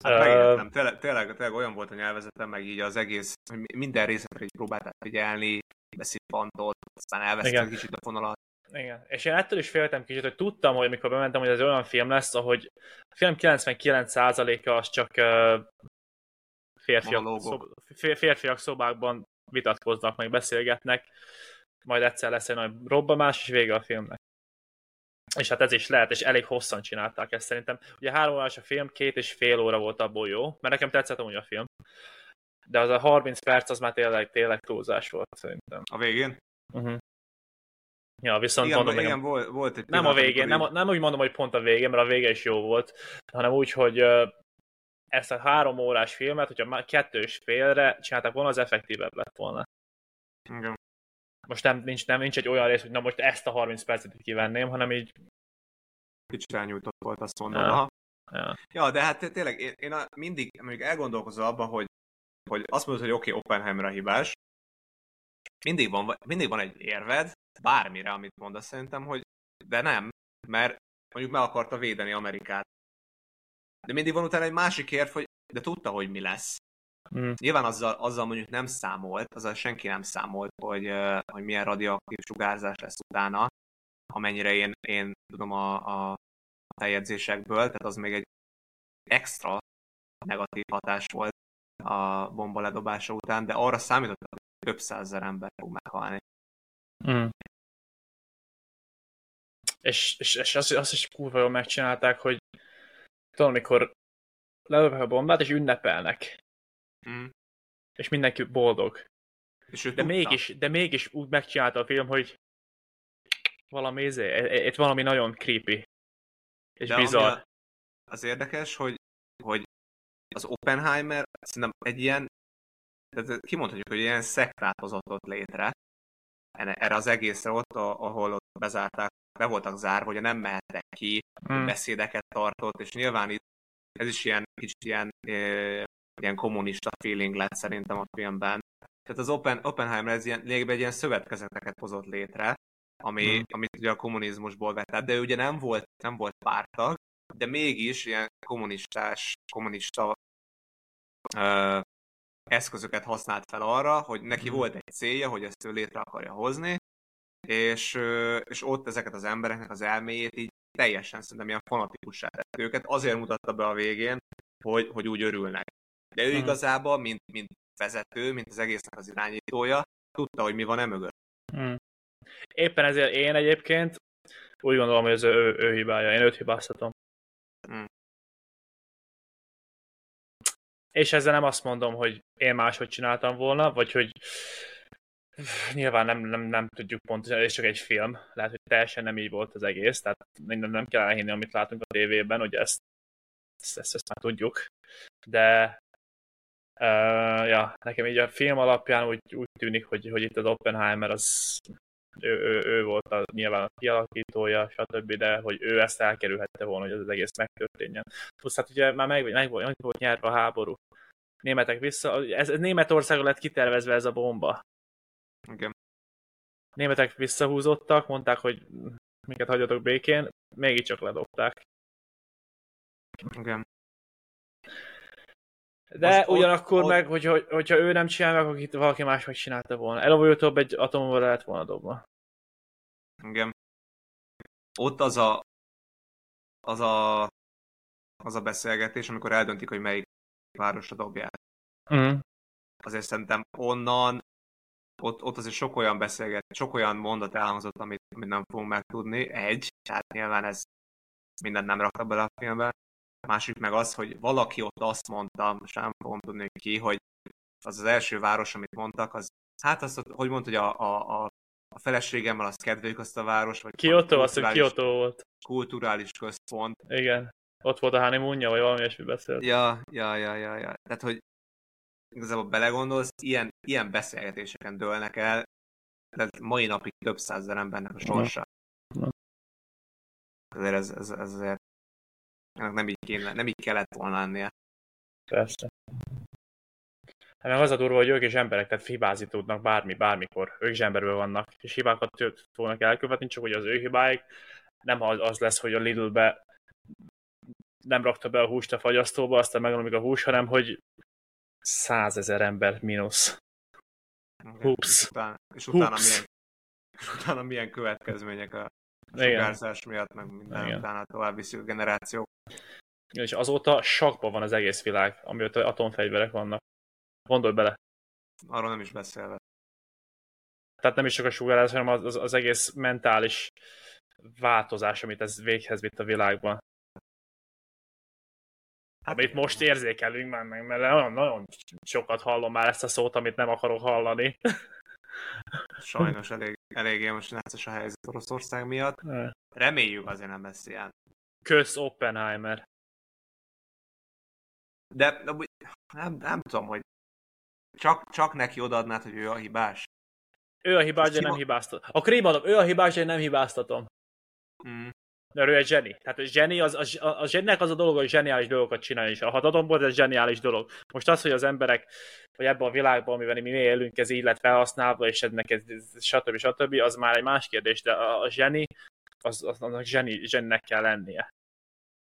Hát megértem, tényleg, tényleg, tényleg olyan volt a nyelvezetem, meg így az egész, hogy minden részletre így próbáltál figyelni, beszippantott, aztán elvesztem kicsit a fonalat. Igen. És én ettől is féltem kicsit, hogy tudtam, hogy amikor bementem, hogy ez olyan film lesz, ahogy a film 99%-a az csak uh, férfiak, szob, fér- férfiak szobákban vitatkoznak, meg beszélgetnek, majd egyszer lesz egy nagy robbanás, és vége a filmnek. És hát ez is lehet, és elég hosszan csinálták ezt szerintem. Ugye három órás a film, két és fél óra volt abból jó, mert nekem tetszett amúgy a film. De az a 30 perc az már tényleg, tényleg túlzás volt szerintem. A végén? Uh-huh. Ja, viszont igen, mondom, igen, nekem, volt, volt egy nem a végén, nem, nem úgy mondom, hogy pont a végén, mert a vége is jó volt, hanem úgy, hogy ezt a három órás filmet, hogyha már kettő és félre csinálták volna, az effektívebb lett volna. Igen. Most nem, nincs, nem, nincs egy olyan rész, hogy na most ezt a 30 percet kivenném, hanem így, Kicsit elnyújtott volt, azt mondom. Ja. Aha. ja. Ja, de hát tényleg én, én a, mindig mondjuk elgondolkozom abban, hogy, hogy azt mondod, hogy oké, okay, Oppenheimer a hibás, mindig van, mindig van egy érved, bármire, amit mondasz szerintem, hogy de nem, mert mondjuk meg akarta védeni Amerikát. De mindig van utána egy másik érv, hogy de tudta, hogy mi lesz. Mm. Nyilván azzal, azzal mondjuk nem számolt, azzal senki nem számolt, hogy, hogy milyen radioaktív sugárzás lesz utána, amennyire én, én tudom a, a feljegyzésekből, tehát az még egy extra negatív hatás volt a bomba ledobása után, de arra számítottak, hogy több százezer ember fog meghalni. Mm. És, és, és azt, azt is kurva jól megcsinálták, hogy tudom, amikor lelövök a bombát, és ünnepelnek, Mm. és mindenki boldog. És De tudta. mégis, de mégis úgy megcsinálta a film, hogy valami, izé, e- e- itt valami nagyon creepy. És De bizarr. a- Az érdekes, hogy, hogy az Oppenheimer szerintem egy ilyen, tehát kimondhatjuk, hogy ilyen szektát hozott ott létre, erre az egészre ott, ahol ott bezárták, be voltak zárva, hogy nem mehettek ki, Mm. beszédeket tartott, és nyilván itt ez is ilyen kicsit ilyen, ö, ilyen kommunista feeling lett szerintem a filmben. Tehát az Oppen, Oppenheimer ez ilyen, lényegében egy ilyen szövetkezeteket hozott létre, ami, Mm. amit ugye a kommunizmusból vett át, de ő ugye nem volt, nem volt pártag, de mégis ilyen kommunistás, kommunista ö, eszközöket használt fel arra, hogy neki Mhm. volt egy célja, hogy ezt ő létre akarja hozni, és, és ott ezeket az embereknek az elméjét így teljesen szerintem ilyen fanatikussá tett őket, azért mutatta be a végén, hogy, hogy úgy örülnek. De ő Mhm. igazából, mint, mint vezető, mint az egésznek az irányítója, tudta, hogy mi van e mögött. Mm. Éppen ezért én egyébként úgy gondolom, hogy ez ő, ő, hibája. Én őt hibáztatom. Mm. És ezzel nem azt mondom, hogy én máshogy csináltam volna, vagy hogy nyilván nem, nem, nem tudjuk pontosan, ez csak egy film. Lehet, hogy teljesen nem így volt az egész, tehát nem, nem kell elhinni, amit látunk a tévében, hogy ezt, ezt, ezt, ezt már tudjuk. De uh, ja, nekem így a film alapján úgy, úgy tűnik, hogy, hogy itt az Oppenheimer az ő, ő, ő volt a, nyilván a kialakítója, stb., de hogy ő ezt elkerülhette volna, hogy ez az egész megtörténjen. Plusz hát ugye már meg, meg, volt, meg volt nyerve a háború. Németek vissza, ez, ez Németországon lett kitervezve ez a bomba. Igen. Németek visszahúzottak, mondták, hogy minket hagyjatok békén, mégiscsak ledobták. Igen. De Most ott- ugyanakkor ott- meg, hogy, hogy, hogyha ő nem csinál meg, akkor valaki más megcsinálta volna. Előbb-utóbb egy atombomba lehet volna dobva. Igen. Ott az a, az a, az a beszélgetés, amikor eldöntik, hogy melyik városra dobják. Mm. Azért szerintem onnan, ott, ott azért sok olyan beszélget, sok olyan mondat elhangzott, amit, amit nem fogunk megtudni. Egy, hát nyilván ez mindent nem rakta bele a filmbe. Másik meg az, hogy valaki ott azt mondta, most nem fogom tudni hogy ki, hogy az az első város, amit mondtak, az hát azt, hogy mondta, hogy a, a, a, a feleségemmel azt kedveljük azt a város, vagy Kyoto, azt kulturális- Kyoto volt. kulturális központ. Igen. Ott volt a honeymoonja, vagy valami ilyesmi beszélt. Ja, ja, ja, ja, ja. Tehát, hogy igazából belegondolsz, ilyen, ilyen beszélgetéseken dőlnek el, tehát mai napig több százezer embernek a sorsa. Azért ez, ez, ez azért ennek nem így, kéne, nem így kellett volna lennie. Persze. Hát meg az a durva, hogy ők is emberek, tehát hibázni tudnak bármi, bármikor. Ők is emberből vannak, és hibákat fognak elkövetni, csak hogy az ő hibáik nem az, az lesz, hogy a Lidl-be nem rakta be a húst a fagyasztóba, aztán megromlik a hús, hanem hogy százezer ember mínusz. Hups. És utána, és utána, Hups. milyen, és utána milyen következmények a sugárzás miatt, meg minden Igen. utána tovább viszi a generációk. És azóta sakban van az egész világ, amióta atomfegyverek vannak. Gondolj bele. Arról nem is beszélve. Tehát nem is csak a sugárzás, hanem az, az, az egész mentális változás, amit ez véghez vitt a világban. Hát, Amit most érzékelünk már meg, mert nagyon, nagyon sokat hallom már ezt a szót, amit nem akarok hallani. Sajnos elég, eléggé most necces a helyzet Oroszország miatt. Reméljük azért nem lesz ilyen. Kösz Oppenheimer. De, de nem, nem tudom, hogy csak, csak neki odaadnád, hogy ő a hibás. Ő a hibás, de nem hibáztatom. A krémadom, ő a hibás, de nem hibáztatom. Mm. Mert ő egy zseni. Tehát a zseni, az, a, a zseninek az a dolog, hogy zseniális dolgokat csinálni, és a hatatomból ez zseniális dolog. Most az, hogy az emberek, vagy ebben a világban, amiben mi élünk, ez így lett felhasználva, és ennek ez, stb. stb. az már egy más kérdés, de a, a zseni, az, az, annak zseni, zseninek kell lennie.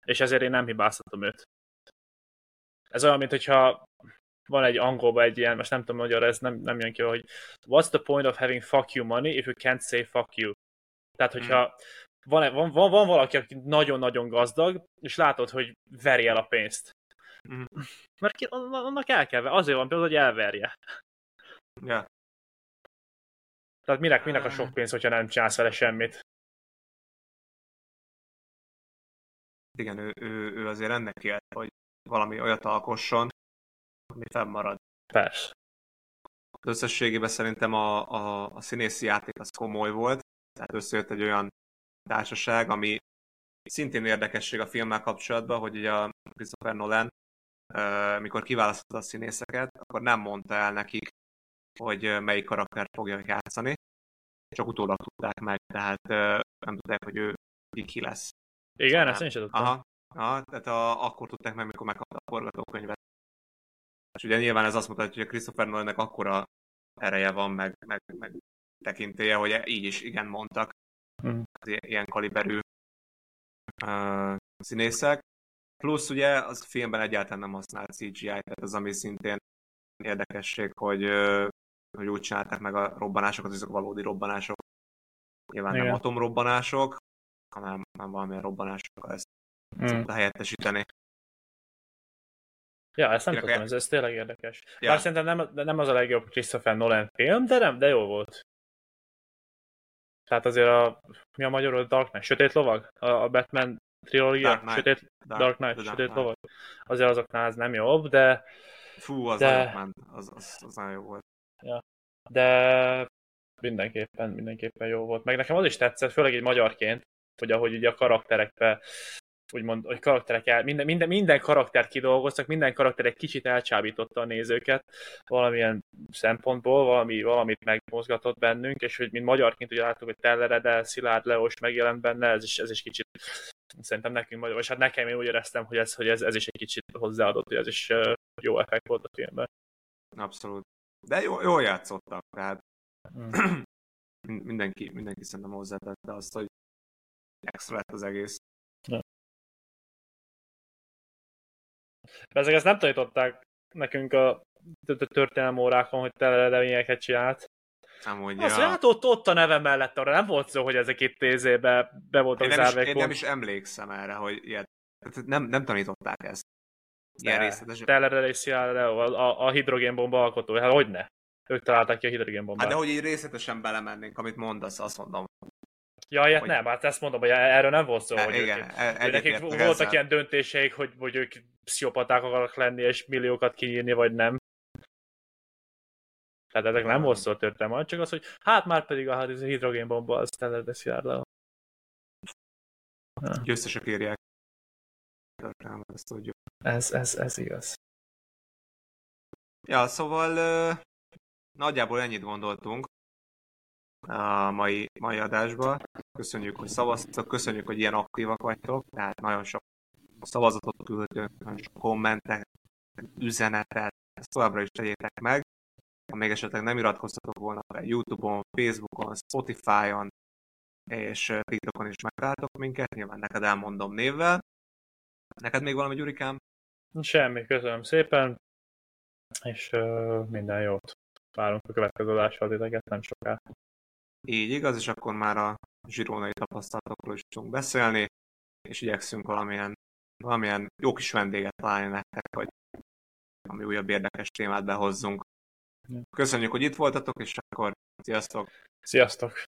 És ezért én nem hibáztatom őt. Ez olyan, mint hogyha van egy angolban egy ilyen, most nem tudom magyarra, ez nem, nem jön ki, hogy what's the point of having fuck you money if you can't say fuck you? Tehát, hogyha hmm. Van, van, van, van valaki, aki nagyon-nagyon gazdag, és látod, hogy veri el a pénzt. Hmm. Mert ki, annak el kell, azért van például, hogy elverje. Yeah. Tehát minek, minek a sok pénz, hogyha nem csinálsz vele semmit? Igen, ő, ő, ő azért ennek élt, hogy valami olyat alkosson, ami fennmarad. Persze. Összességében szerintem a, a, a színészi játék az komoly volt, tehát összejött egy olyan társaság, ami szintén érdekesség a filmmel kapcsolatban, hogy ugye a Christopher Nolan, mikor kiválasztotta a színészeket, akkor nem mondta el nekik, hogy melyik karaktert fogja játszani, csak utólag tudták meg, tehát nem tudták, hogy ő ki lesz. Igen, ezt én sem tudtam. Aha, aha tehát a, akkor tudták meg, mikor megkapta a forgatókönyvet. És ugye nyilván ez azt mutatja, hogy a Christopher Nolannek akkora ereje van, meg, meg, meg tekintélye, hogy így is igen mondtak az ilyen kaliberű uh, színészek. Plusz ugye az a filmben egyáltalán nem használt CGI, tehát az ami szintén érdekesség, hogy, uh, hogy úgy csinálták meg a robbanásokat, azok valódi robbanások. Nyilván igen. nem atomrobbanások, hanem, hanem valamilyen robbanások ezt mm. helyettesíteni. Ja, ezt nem tudtam, ez, ez tényleg érdekes. Ja. Bár szerintem nem, nem az a legjobb Christopher Nolan film, de nem, de jó volt. Tehát azért a, mi a magyarul, Dark Knight, Sötét Lovag? A, a Batman trilógia, Dark Knight, Sötét, Dark, Dark Knight, Dark Sötét Knight. Lovag. Azért azoknál ez nem jobb, de... Fú, az de... ment, az, az, az nagyon jó volt. Ja. De mindenképpen, mindenképpen jó volt. Meg nekem az is tetszett, főleg egy magyarként, hogy ahogy ugye a karakterekbe úgymond, hogy karakterek el, minden, minden, minden karaktert kidolgoztak, minden karakter egy kicsit elcsábította a nézőket valamilyen szempontból, valami, valamit megmozgatott bennünk, és hogy mint magyarként ugye láttuk, hogy Telleredel, Szilárd Leos megjelent benne, ez is, ez is kicsit szerintem nekünk magyar, vagy hát nekem én úgy éreztem, hogy ez, hogy ez, ez is egy kicsit hozzáadott, hogy ez is jó effekt volt a filmben. Abszolút. De jó, jól játszottak, tehát hmm. mindenki, mindenki szerintem hozzátette azt, hogy extra lett az egész. Ja. Ezek ezt nem tanították nekünk a történelmi órákon, hogy teledeményeket csinált. Amúgy, Azt, ja. hát ott, ott a neve mellett arra nem volt szó, hogy ezek itt tézébe be voltak én nem, is, én nem is emlékszem erre, hogy ilyet, nem, nem tanították ezt. Ilyen részletesen. Teleredési a, a, a hidrogénbomba alkotó, hát hogy ne? Ők találták ki a hidrogénbombát. Hát de hogy így részletesen belemennénk, amit mondasz, azt mondom. Ja, ilyet hogy... nem, hát ezt mondom, hogy erről nem volt szó, e, hogy igen, ők, e, nekik voltak ezzel. ilyen döntéseik, hogy, hogy ők pszichopaták akarnak lenni, és milliókat kinyírni, vagy nem. Tehát ezek nem volt szó történelme, csak az, hogy hát már pedig a, hát hidrogénbomba, az tele szilárd Győztesek írják. Ezt tudjuk. Ez, ez, ez igaz. Ja, szóval nagyjából ennyit gondoltunk a mai, mai adásba. Köszönjük, hogy szavaztatok, köszönjük, hogy ilyen aktívak vagytok, tehát nagyon sok szavazatot küldtünk, nagyon sok kommentet, üzenetet, ezt továbbra is tegyétek meg. Ha még esetleg nem iratkoztatok volna fel YouTube-on, Facebook-on, Spotify-on, és TikTokon is megtaláltok minket, nyilván neked elmondom névvel. Neked még valami, Gyurikám? Semmi, köszönöm szépen, és uh, minden jót. Várunk a következő adással titeket nem soká. Így igaz, és akkor már a zsirónai tapasztalatokról is tudunk beszélni, és igyekszünk valamilyen, valamilyen jó kis vendéget találni nektek, hogy ami újabb érdekes témát behozzunk. Köszönjük, hogy itt voltatok, és akkor sziasztok! Sziasztok!